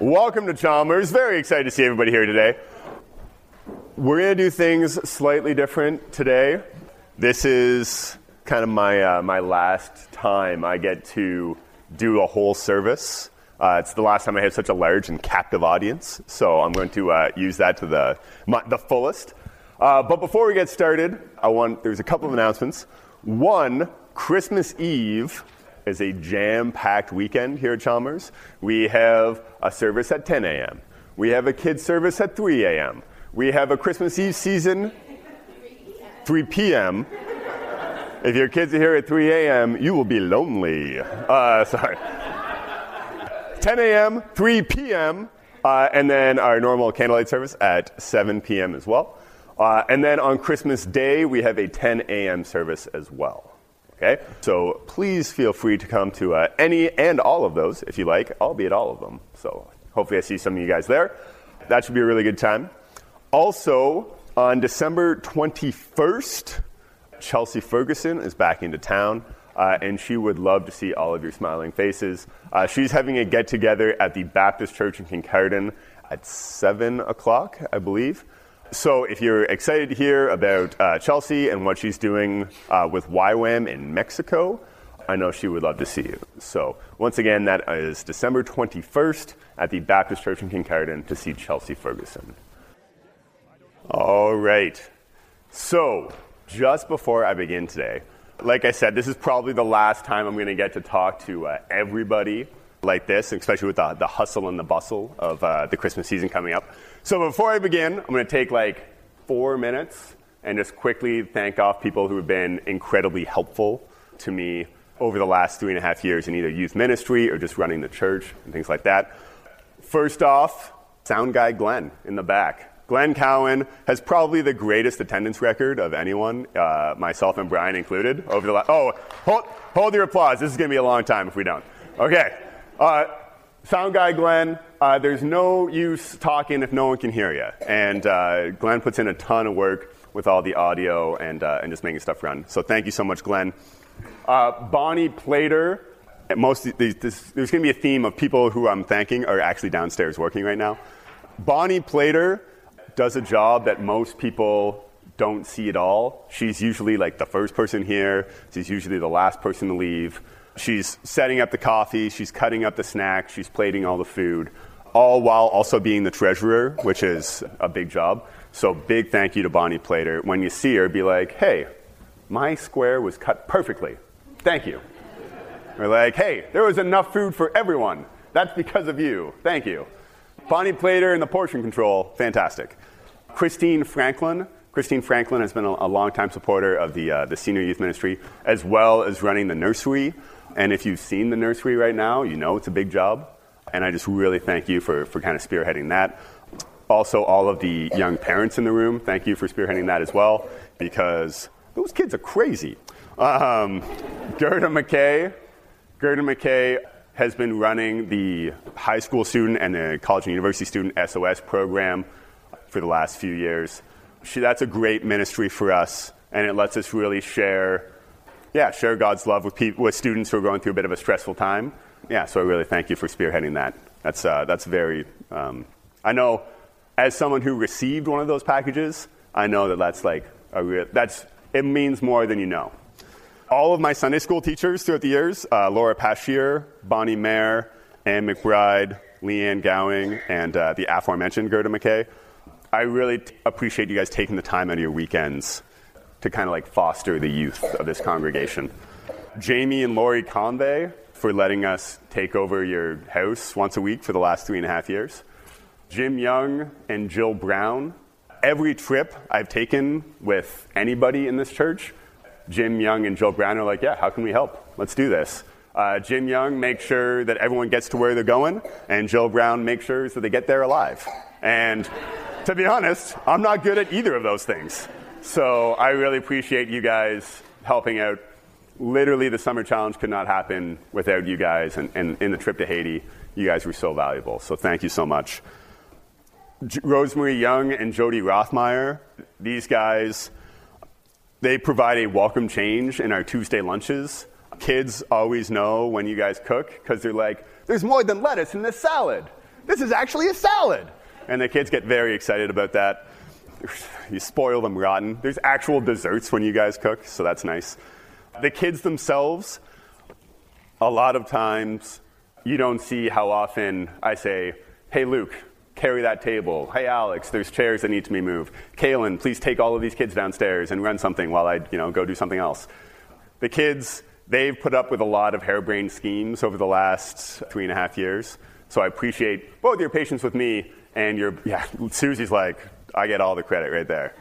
Welcome to Chalmers. Very excited to see everybody here today. We're going to do things slightly different today. This is kind of my, uh, my last time I get to do a whole service. Uh, it's the last time I have such a large and captive audience, so I'm going to uh, use that to the, my, the fullest. Uh, but before we get started, I want there's a couple of announcements. One, Christmas Eve is a jam-packed weekend here at Chalmers. We have a service at 10 a.m. We have a kids service at 3 a.m. We have a Christmas Eve season 3 p.m. If your kids are here at 3 a.m., you will be lonely. Uh, sorry. 10 a.m., 3 p.m., uh, and then our normal candlelight service at 7 p.m. as well. Uh, and then on Christmas Day, we have a 10 a.m. service as well. Okay? So please feel free to come to uh, any and all of those if you like. I'll be at all of them. So hopefully I see some of you guys there. That should be a really good time. Also, on December 21st, Chelsea Ferguson is back into town. Uh, and she would love to see all of your smiling faces. Uh, she's having a get together at the Baptist Church in Kincardine at 7 o'clock, I believe. So, if you're excited to hear about uh, Chelsea and what she's doing uh, with YWAM in Mexico, I know she would love to see you. So, once again, that is December 21st at the Baptist Church in Kincardine to see Chelsea Ferguson. All right. So, just before I begin today, like I said, this is probably the last time I'm going to get to talk to uh, everybody like this, especially with the, the hustle and the bustle of uh, the Christmas season coming up. So before I begin, I'm going to take like four minutes and just quickly thank off people who have been incredibly helpful to me over the last three and a half years in either youth ministry or just running the church and things like that. First off, sound guy Glenn in the back. Glenn Cowan has probably the greatest attendance record of anyone, uh, myself and Brian included, over the last. Oh, hold, hold your applause. This is going to be a long time if we don't. Okay. Uh, sound guy Glenn, uh, there's no use talking if no one can hear you. And uh, Glenn puts in a ton of work with all the audio and, uh, and just making stuff run. So thank you so much, Glenn. Uh, Bonnie Plater. Most these, this, there's going to be a theme of people who I'm thanking are actually downstairs working right now. Bonnie Plater does a job that most people don't see at all. She's usually like the first person here, she's usually the last person to leave. She's setting up the coffee, she's cutting up the snacks, she's plating all the food, all while also being the treasurer, which is a big job. So, big thank you to Bonnie Plater. When you see her, be like, hey, my square was cut perfectly. Thank you. Or like, hey, there was enough food for everyone. That's because of you. Thank you. Bonnie Plater and the portion control, fantastic. Christine Franklin. Christine Franklin has been a, a longtime supporter of the, uh, the senior youth ministry, as well as running the nursery. And if you've seen the nursery right now, you know it's a big job. And I just really thank you for, for kind of spearheading that. Also, all of the young parents in the room, thank you for spearheading that as well, because those kids are crazy. Um, Gerda McKay. Gerda McKay has been running the high school student and the college and university student SOS program for the last few years. She, that's a great ministry for us, and it lets us really share, yeah, share God's love with, people, with students who are going through a bit of a stressful time. Yeah, so I really thank you for spearheading that. That's, uh, that's very, um, I know as someone who received one of those packages, I know that that's like a real, that's, it means more than you know. All of my Sunday school teachers throughout the years, uh, Laura Pashier, Bonnie Mayer, Anne McBride, Leanne Gowing, and uh, the aforementioned Gerda McKay, I really t- appreciate you guys taking the time out of your weekends to kind of like foster the youth of this congregation. Jamie and Lori Convey for letting us take over your house once a week for the last three and a half years. Jim Young and Jill Brown. Every trip I've taken with anybody in this church, Jim Young and Jill Brown are like, yeah, how can we help? Let's do this. Uh, Jim Young makes sure that everyone gets to where they're going, and Jill Brown makes sure that they get there alive. And to be honest, I'm not good at either of those things. So I really appreciate you guys helping out. Literally, the summer challenge could not happen without you guys, and, in the trip to Haiti, you guys were so valuable. So thank you so much. J- Rosemary Young and Jody Rothmeyer, these guys, they provide a welcome change in our Tuesday lunches. Kids always know when you guys cook because they're like, there's more than lettuce in this salad. this is actually a salad. And the kids get very excited about that. You spoil them rotten. There's actual desserts when you guys cook, so that's nice. The kids themselves, a lot of times, you don't see how often I say, Hey, Luke, carry that table. Hey, Alex, there's chairs that need to be moved. Kaylin, please take all of these kids downstairs and run something while I you know, go do something else. The kids, they've put up with a lot of harebrained schemes over the last three and a half years. So I appreciate both your patience with me and your, yeah, Susie's like, I get all the credit right there.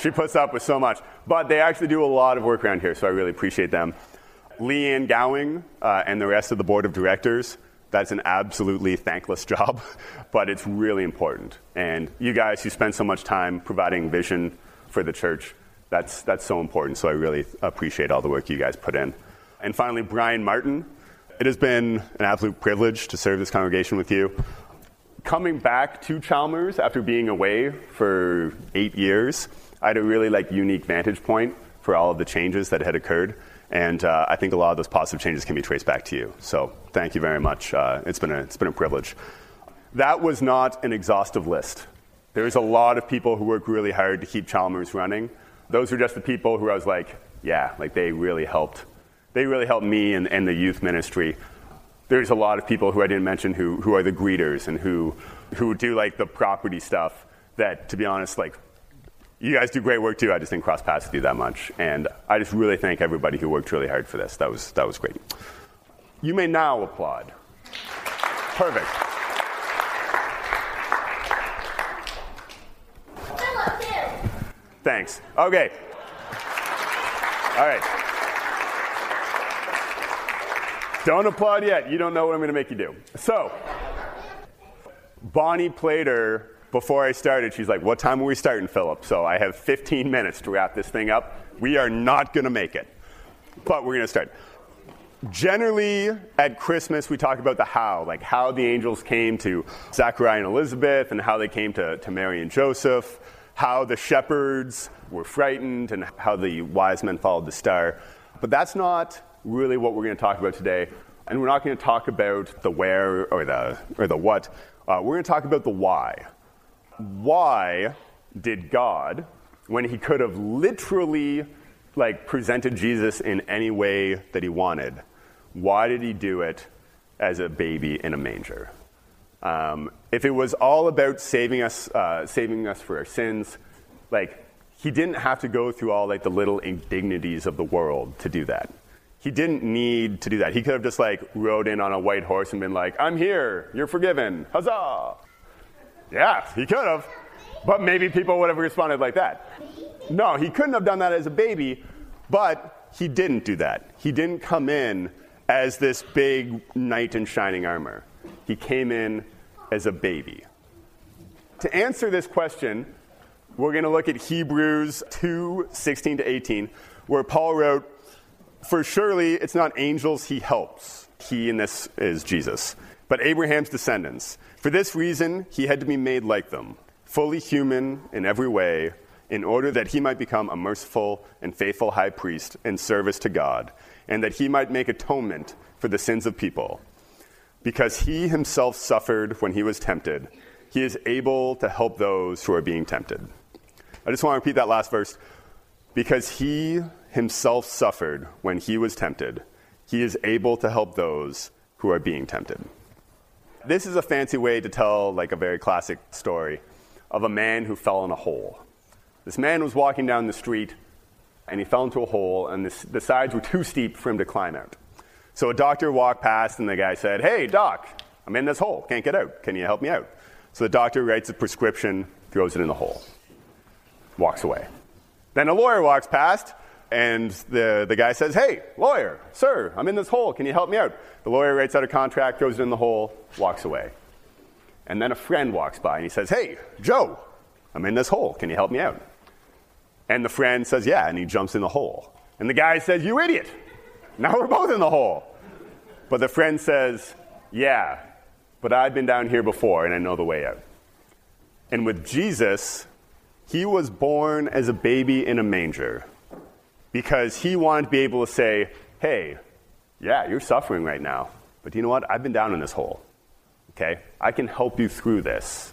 She puts up with so much. But they actually do a lot of work around here, so I really appreciate them. Leanne Gowing uh, and the rest of the board of directors, that's an absolutely thankless job, but it's really important. And you guys who spend so much time providing vision for the church, that's, that's so important. So I really appreciate all the work you guys put in. And finally, Brian Martin. It has been an absolute privilege to serve this congregation with you. Coming back to Chalmers after being away for eight years, I had a really like unique vantage point for all of the changes that had occurred. And uh, I think a lot of those positive changes can be traced back to you. So thank you very much. Uh, it's, been a, it's been a privilege. That was not an exhaustive list. There's a lot of people who work really hard to keep Chalmers running. Those are just the people who I was like, yeah, like they really helped. They really helped me and, and the youth ministry. There's a lot of people who I didn't mention who, who are the greeters and who, who do like the property stuff that, to be honest, like you guys do great work too. I just didn't cross paths with you that much. And I just really thank everybody who worked really hard for this. That was, that was great. You may now applaud. Perfect. Thanks. Okay. All right. Don't applaud yet. You don't know what I'm going to make you do. So, Bonnie Plater before I started, she's like, What time are we starting, Philip? So I have 15 minutes to wrap this thing up. We are not going to make it, but we're going to start. Generally, at Christmas, we talk about the how, like how the angels came to Zachariah and Elizabeth, and how they came to, to Mary and Joseph, how the shepherds were frightened, and how the wise men followed the star. But that's not really what we're going to talk about today. And we're not going to talk about the where or the, or the what. Uh, we're going to talk about the why why did God, when he could have literally like presented Jesus in any way that he wanted, why did he do it as a baby in a manger? Um, if it was all about saving us, uh, saving us for our sins, like he didn't have to go through all like the little indignities of the world to do that. He didn't need to do that. He could have just like rode in on a white horse and been like, "I'm here, you're forgiven, huzzah!" Yeah, he could have. But maybe people would have responded like that. No, he couldn't have done that as a baby, but he didn't do that. He didn't come in as this big knight in shining armor. He came in as a baby. To answer this question, we're going to look at Hebrews 2 16 to 18, where Paul wrote, For surely it's not angels he helps. He in this is Jesus, but Abraham's descendants. For this reason, he had to be made like them, fully human in every way, in order that he might become a merciful and faithful high priest in service to God, and that he might make atonement for the sins of people. Because he himself suffered when he was tempted, he is able to help those who are being tempted. I just want to repeat that last verse. Because he himself suffered when he was tempted, he is able to help those who are being tempted. This is a fancy way to tell like a very classic story of a man who fell in a hole. This man was walking down the street and he fell into a hole, and this, the sides were too steep for him to climb out. So a doctor walked past, and the guy said, Hey, doc, I'm in this hole. Can't get out. Can you help me out? So the doctor writes a prescription, throws it in the hole, walks away. Then a lawyer walks past, and the, the guy says, Hey, lawyer, sir, I'm in this hole. Can you help me out? The lawyer writes out a contract, throws it in the hole, walks away. And then a friend walks by and he says, Hey, Joe, I'm in this hole. Can you help me out? And the friend says, Yeah, and he jumps in the hole. And the guy says, You idiot. Now we're both in the hole. But the friend says, Yeah, but I've been down here before and I know the way out. And with Jesus, he was born as a baby in a manger because he wanted to be able to say, hey, yeah, you're suffering right now, but you know what? I've been down in this hole. Okay? I can help you through this.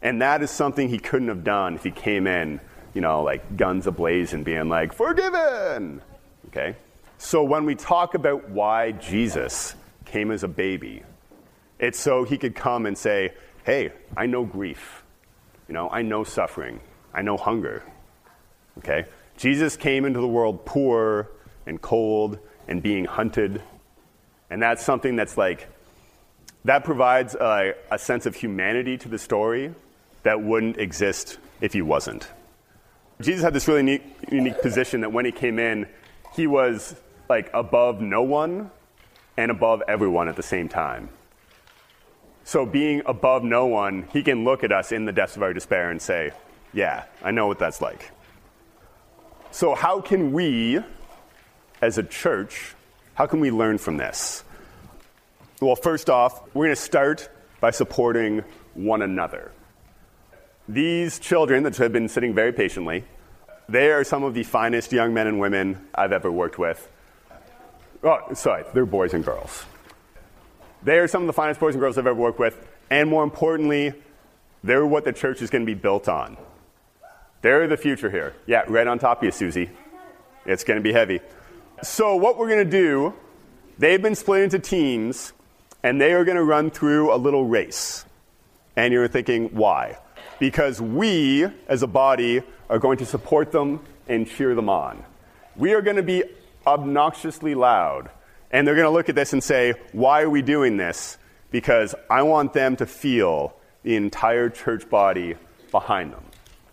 And that is something he couldn't have done if he came in, you know, like guns ablaze and being like, forgiven. Okay? So when we talk about why Jesus came as a baby, it's so he could come and say, hey, I know grief. You know, I know suffering. I know hunger. Okay? Jesus came into the world poor and cold and being hunted. And that's something that's like, that provides a, a sense of humanity to the story that wouldn't exist if he wasn't. Jesus had this really neat, unique position that when he came in, he was like above no one and above everyone at the same time. So, being above no one, he can look at us in the depths of our despair and say, Yeah, I know what that's like. So, how can we, as a church, how can we learn from this? Well, first off, we're going to start by supporting one another. These children that have been sitting very patiently, they are some of the finest young men and women I've ever worked with. Oh, sorry, they're boys and girls. They are some of the finest boys and girls I've ever worked with, and more importantly, they're what the church is going to be built on. They're the future here. Yeah, right on top of you, Susie. It's going to be heavy. So, what we're going to do, they've been split into teams, and they are going to run through a little race. And you're thinking, why? Because we, as a body, are going to support them and cheer them on. We are going to be obnoxiously loud. And they're going to look at this and say, why are we doing this? Because I want them to feel the entire church body behind them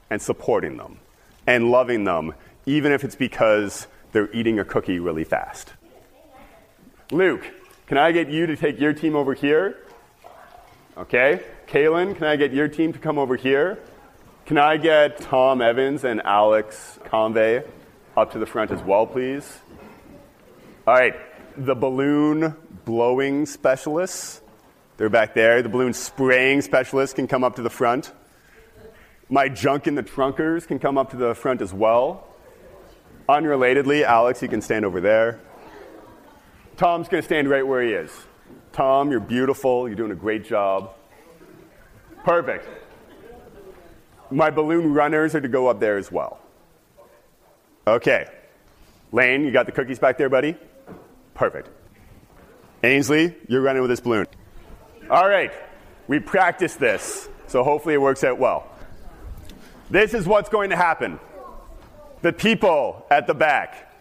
and supporting them and loving them, even if it's because they're eating a cookie really fast. Luke, can I get you to take your team over here? Okay. Kaylin, can I get your team to come over here? Can I get Tom Evans and Alex Convey up to the front as well, please? All right. The balloon blowing specialists, they're back there. The balloon spraying specialists can come up to the front. My junk in the trunkers can come up to the front as well. Unrelatedly, Alex, you can stand over there. Tom's going to stand right where he is. Tom, you're beautiful. You're doing a great job. Perfect. My balloon runners are to go up there as well. Okay. Lane, you got the cookies back there, buddy? Perfect. Ainsley, you're running with this balloon. All right. We practiced this, so hopefully it works out well. This is what's going to happen. The people at the back,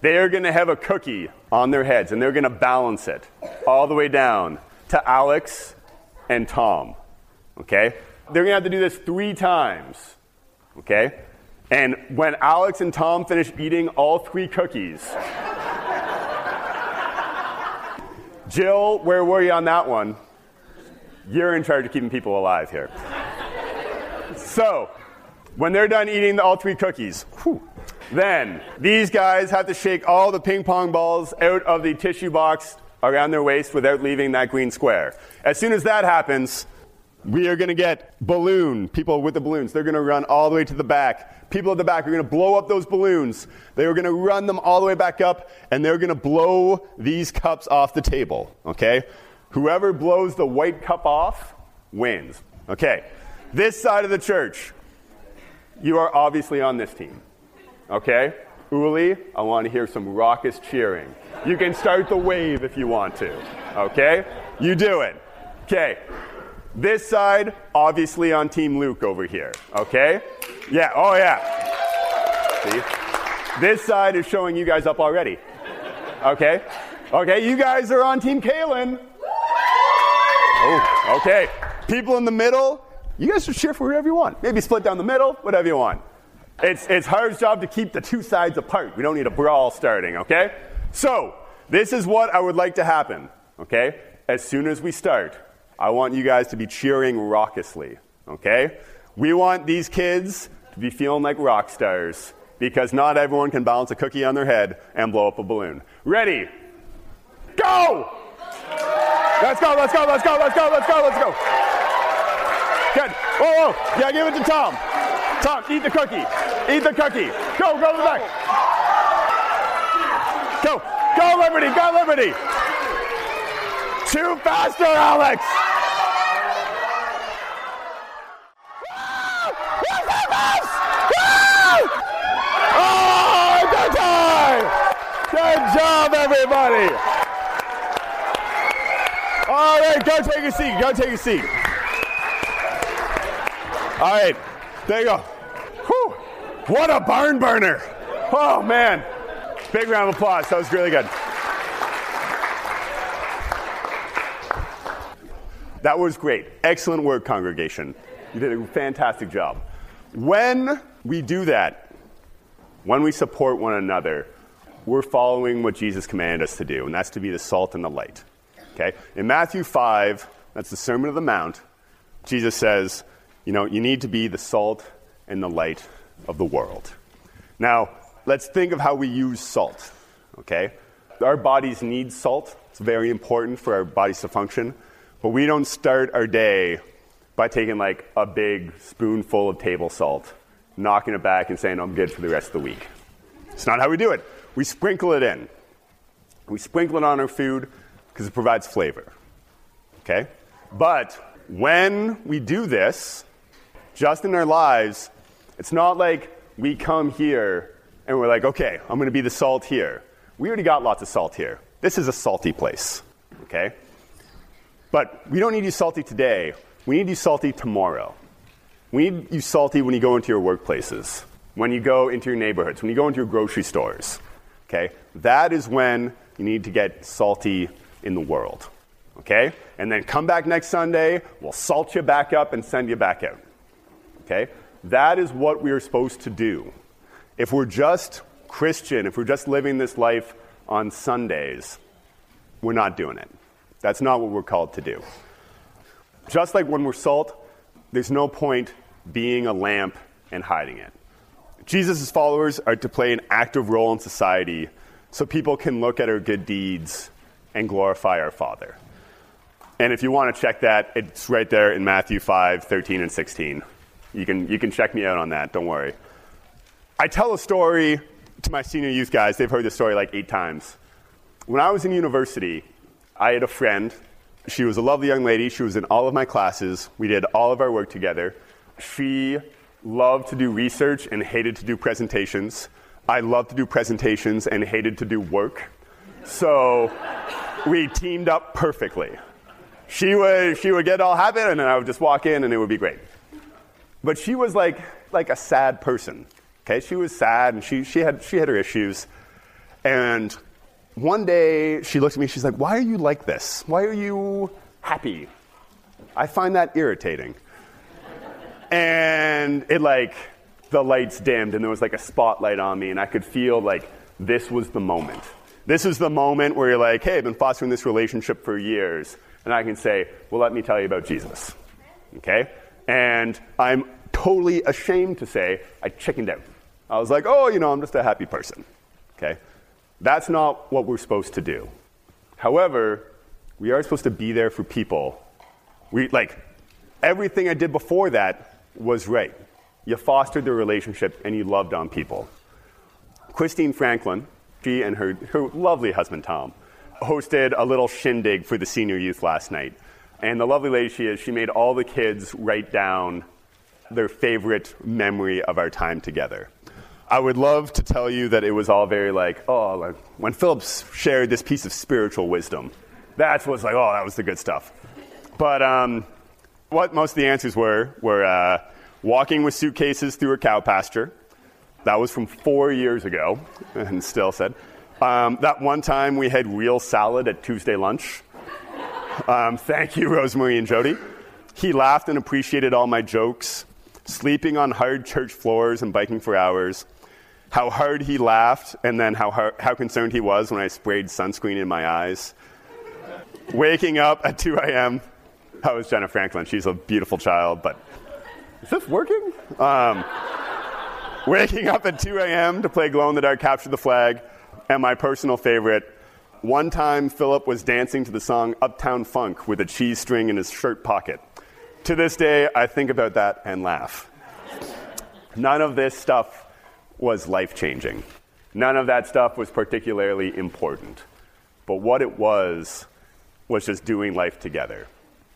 they are going to have a cookie on their heads and they're going to balance it all the way down to Alex and Tom. Okay? They're going to have to do this three times. Okay? And when Alex and Tom finish eating all three cookies, Jill, where were you on that one? You're in charge of keeping people alive here. So, when they're done eating all three cookies, whew, then these guys have to shake all the ping pong balls out of the tissue box around their waist without leaving that green square. As soon as that happens, we are going to get balloon, people with the balloons. They're going to run all the way to the back. People at the back are going to blow up those balloons. They are going to run them all the way back up, and they're going to blow these cups off the table. Okay? Whoever blows the white cup off wins. Okay. This side of the church, you are obviously on this team. Okay? Uli, I want to hear some raucous cheering. You can start the wave if you want to. Okay? You do it. Okay. This side, obviously on Team Luke over here. Okay? Yeah, oh yeah. See? This side is showing you guys up already. Okay? Okay, you guys are on Team Kaylin. Oh, okay. People in the middle, you guys should cheer for whoever you want. Maybe split down the middle, whatever you want. It's, it's Harv's job to keep the two sides apart. We don't need a brawl starting, okay? So, this is what I would like to happen, okay? As soon as we start, I want you guys to be cheering raucously, okay? We want these kids to be feeling like rock stars because not everyone can balance a cookie on their head and blow up a balloon. Ready? Go! Let's go, let's go, let's go, let's go, let's go, let's go. Good. Oh, oh, yeah, give it to Tom. Tom, eat the cookie. Eat the cookie. Go, go to the back. Go, go, Liberty, go, Liberty. Too faster, Alex. Oh, good time! Good job, everybody! All right, go take a seat. Go take a seat. All right, there you go. Whew. What a barn burner. Oh, man. Big round of applause. That was really good. That was great. Excellent work, congregation. You did a fantastic job. When we do that, when we support one another, we're following what Jesus commanded us to do, and that's to be the salt and the light. Okay? In Matthew 5, that's the Sermon of the Mount, Jesus says, you know, you need to be the salt and the light of the world. Now, let's think of how we use salt. Okay? Our bodies need salt. It's very important for our bodies to function. But we don't start our day by taking like a big spoonful of table salt, knocking it back and saying, I'm good for the rest of the week. It's not how we do it. We sprinkle it in. We sprinkle it on our food because it provides flavor. Okay? But when we do this, just in our lives, it's not like we come here and we're like, okay, I'm going to be the salt here. We already got lots of salt here. This is a salty place. Okay? But we don't need you salty today. We need you salty tomorrow. We need you salty when you go into your workplaces, when you go into your neighborhoods, when you go into your grocery stores. Okay? That is when you need to get salty in the world. Okay? And then come back next Sunday, we'll salt you back up and send you back out. Okay? That is what we are supposed to do. If we're just Christian, if we're just living this life on Sundays, we're not doing it. That's not what we're called to do. Just like when we're salt, there's no point being a lamp and hiding it. Jesus' followers are to play an active role in society so people can look at our good deeds and glorify our Father. And if you want to check that, it's right there in Matthew 5, 13, and 16. You can, you can check me out on that, don't worry. I tell a story to my senior youth guys. They've heard this story like eight times. When I was in university, I had a friend. She was a lovely young lady. She was in all of my classes. We did all of our work together. She loved to do research and hated to do presentations. I loved to do presentations and hated to do work. So we teamed up perfectly. She would, she would get all happy, and then I would just walk in, and it would be great. But she was like, like a sad person. Okay, she was sad, and she, she, had, she had her issues. And one day she looks at me, she's like, Why are you like this? Why are you happy? I find that irritating. and it like, the lights dimmed and there was like a spotlight on me, and I could feel like this was the moment. This is the moment where you're like, hey, I've been fostering this relationship for years. And I can say, well, let me tell you about Jesus. Okay? And I'm totally ashamed to say I chickened out. I was like, oh, you know, I'm just a happy person. Okay? That's not what we're supposed to do. However, we are supposed to be there for people. We, like, everything I did before that was right. You fostered the relationship and you loved on people. Christine Franklin, she and her, her lovely husband Tom, hosted a little shindig for the senior youth last night. And the lovely lady she is, she made all the kids write down their favorite memory of our time together. I would love to tell you that it was all very like, oh, like when Phillips shared this piece of spiritual wisdom, that's what's like, oh, that was the good stuff. But um, what most of the answers were were uh, walking with suitcases through a cow pasture. That was from four years ago, and still said. Um, that one time we had real salad at Tuesday lunch. Um, thank you, Rosemary and Jody. He laughed and appreciated all my jokes. Sleeping on hard church floors and biking for hours how hard he laughed, and then how, hard, how concerned he was when I sprayed sunscreen in my eyes. Waking up at 2 a.m. That was Jenna Franklin. She's a beautiful child, but is this working? Um, waking up at 2 a.m. to play glow in the dark, capture the flag, and my personal favorite. One time, Philip was dancing to the song Uptown Funk with a cheese string in his shirt pocket. To this day, I think about that and laugh. None of this stuff was life changing. None of that stuff was particularly important. But what it was, was just doing life together.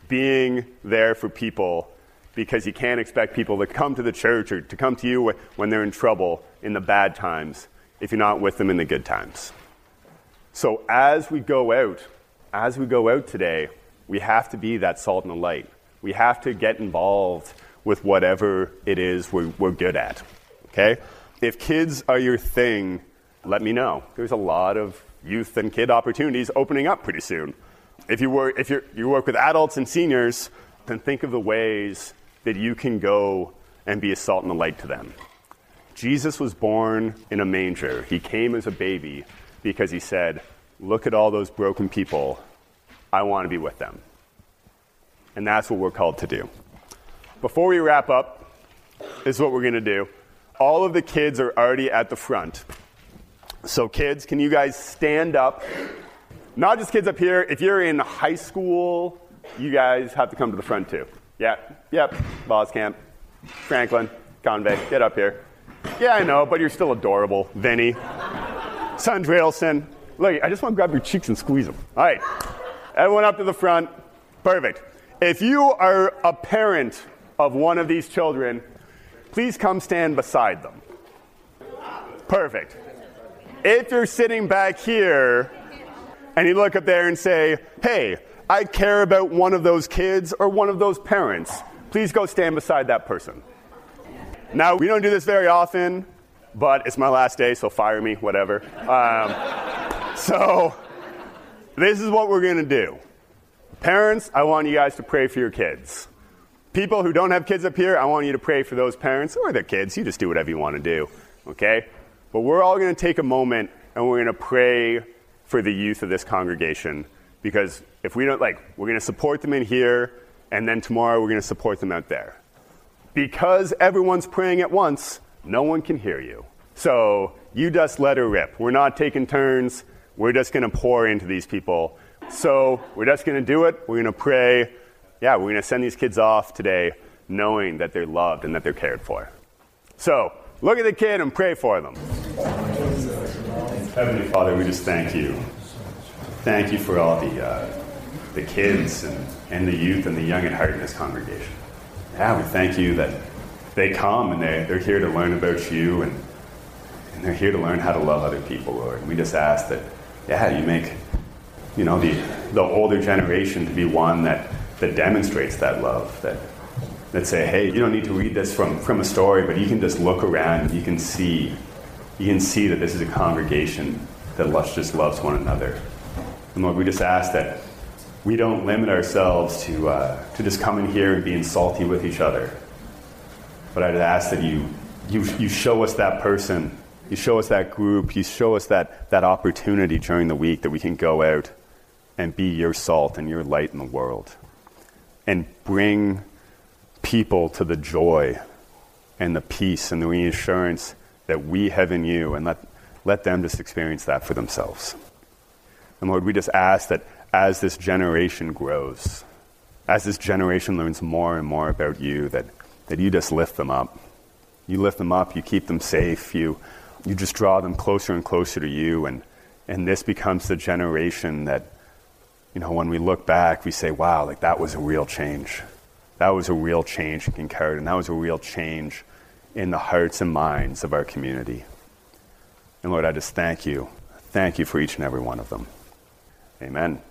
Being there for people because you can't expect people to come to the church or to come to you when they're in trouble in the bad times if you're not with them in the good times. So as we go out, as we go out today, we have to be that salt and the light. We have to get involved with whatever it is we're, we're good at. Okay? If kids are your thing, let me know. There's a lot of youth and kid opportunities opening up pretty soon. If you work, if you work with adults and seniors, then think of the ways that you can go and be a salt and a light to them. Jesus was born in a manger. He came as a baby because he said, Look at all those broken people. I want to be with them. And that's what we're called to do. Before we wrap up, this is what we're going to do. All of the kids are already at the front. So, kids, can you guys stand up? Not just kids up here. If you're in high school, you guys have to come to the front too. Yeah, yep. Camp, Franklin, Convey, get up here. Yeah, I know, but you're still adorable. Vinny, Sundrailson. Look, I just want to grab your cheeks and squeeze them. All right, everyone up to the front. Perfect. If you are a parent of one of these children, please come stand beside them. Perfect. If you're sitting back here and you look up there and say, hey, I care about one of those kids or one of those parents, please go stand beside that person. Now, we don't do this very often, but it's my last day, so fire me, whatever. Um, so, this is what we're going to do. Parents, I want you guys to pray for your kids. People who don't have kids up here, I want you to pray for those parents or their kids. You just do whatever you want to do, okay? But we're all going to take a moment and we're going to pray for the youth of this congregation because if we don't, like, we're going to support them in here and then tomorrow we're going to support them out there. Because everyone's praying at once, no one can hear you. So you just let her rip. We're not taking turns. We're just going to pour into these people. So we're just going to do it. We're going to pray. Yeah, we're going to send these kids off today knowing that they're loved and that they're cared for. So look at the kid and pray for them. Heavenly Father, we just thank you. Thank you for all the, uh, the kids and, and the youth and the young at heart in this congregation yeah, we thank you that they come and they, they're here to learn about you and, and they're here to learn how to love other people, Lord. And We just ask that, yeah, you make, you know, the, the older generation to be one that, that demonstrates that love, that, that say, hey, you don't need to read this from, from a story, but you can just look around you can see, you can see that this is a congregation that just loves one another. And Lord, we just ask that we don't limit ourselves to, uh, to just coming here and being salty with each other. But I'd ask that you, you, you show us that person, you show us that group, you show us that, that opportunity during the week that we can go out and be your salt and your light in the world and bring people to the joy and the peace and the reassurance that we have in you and let, let them just experience that for themselves. And Lord, we just ask that as this generation grows, as this generation learns more and more about you, that, that you just lift them up. You lift them up, you keep them safe, you, you just draw them closer and closer to you, and, and this becomes the generation that, you know, when we look back, we say, wow, like that was a real change. That was a real change in Kincardine. That was a real change in the hearts and minds of our community. And Lord, I just thank you. Thank you for each and every one of them. Amen.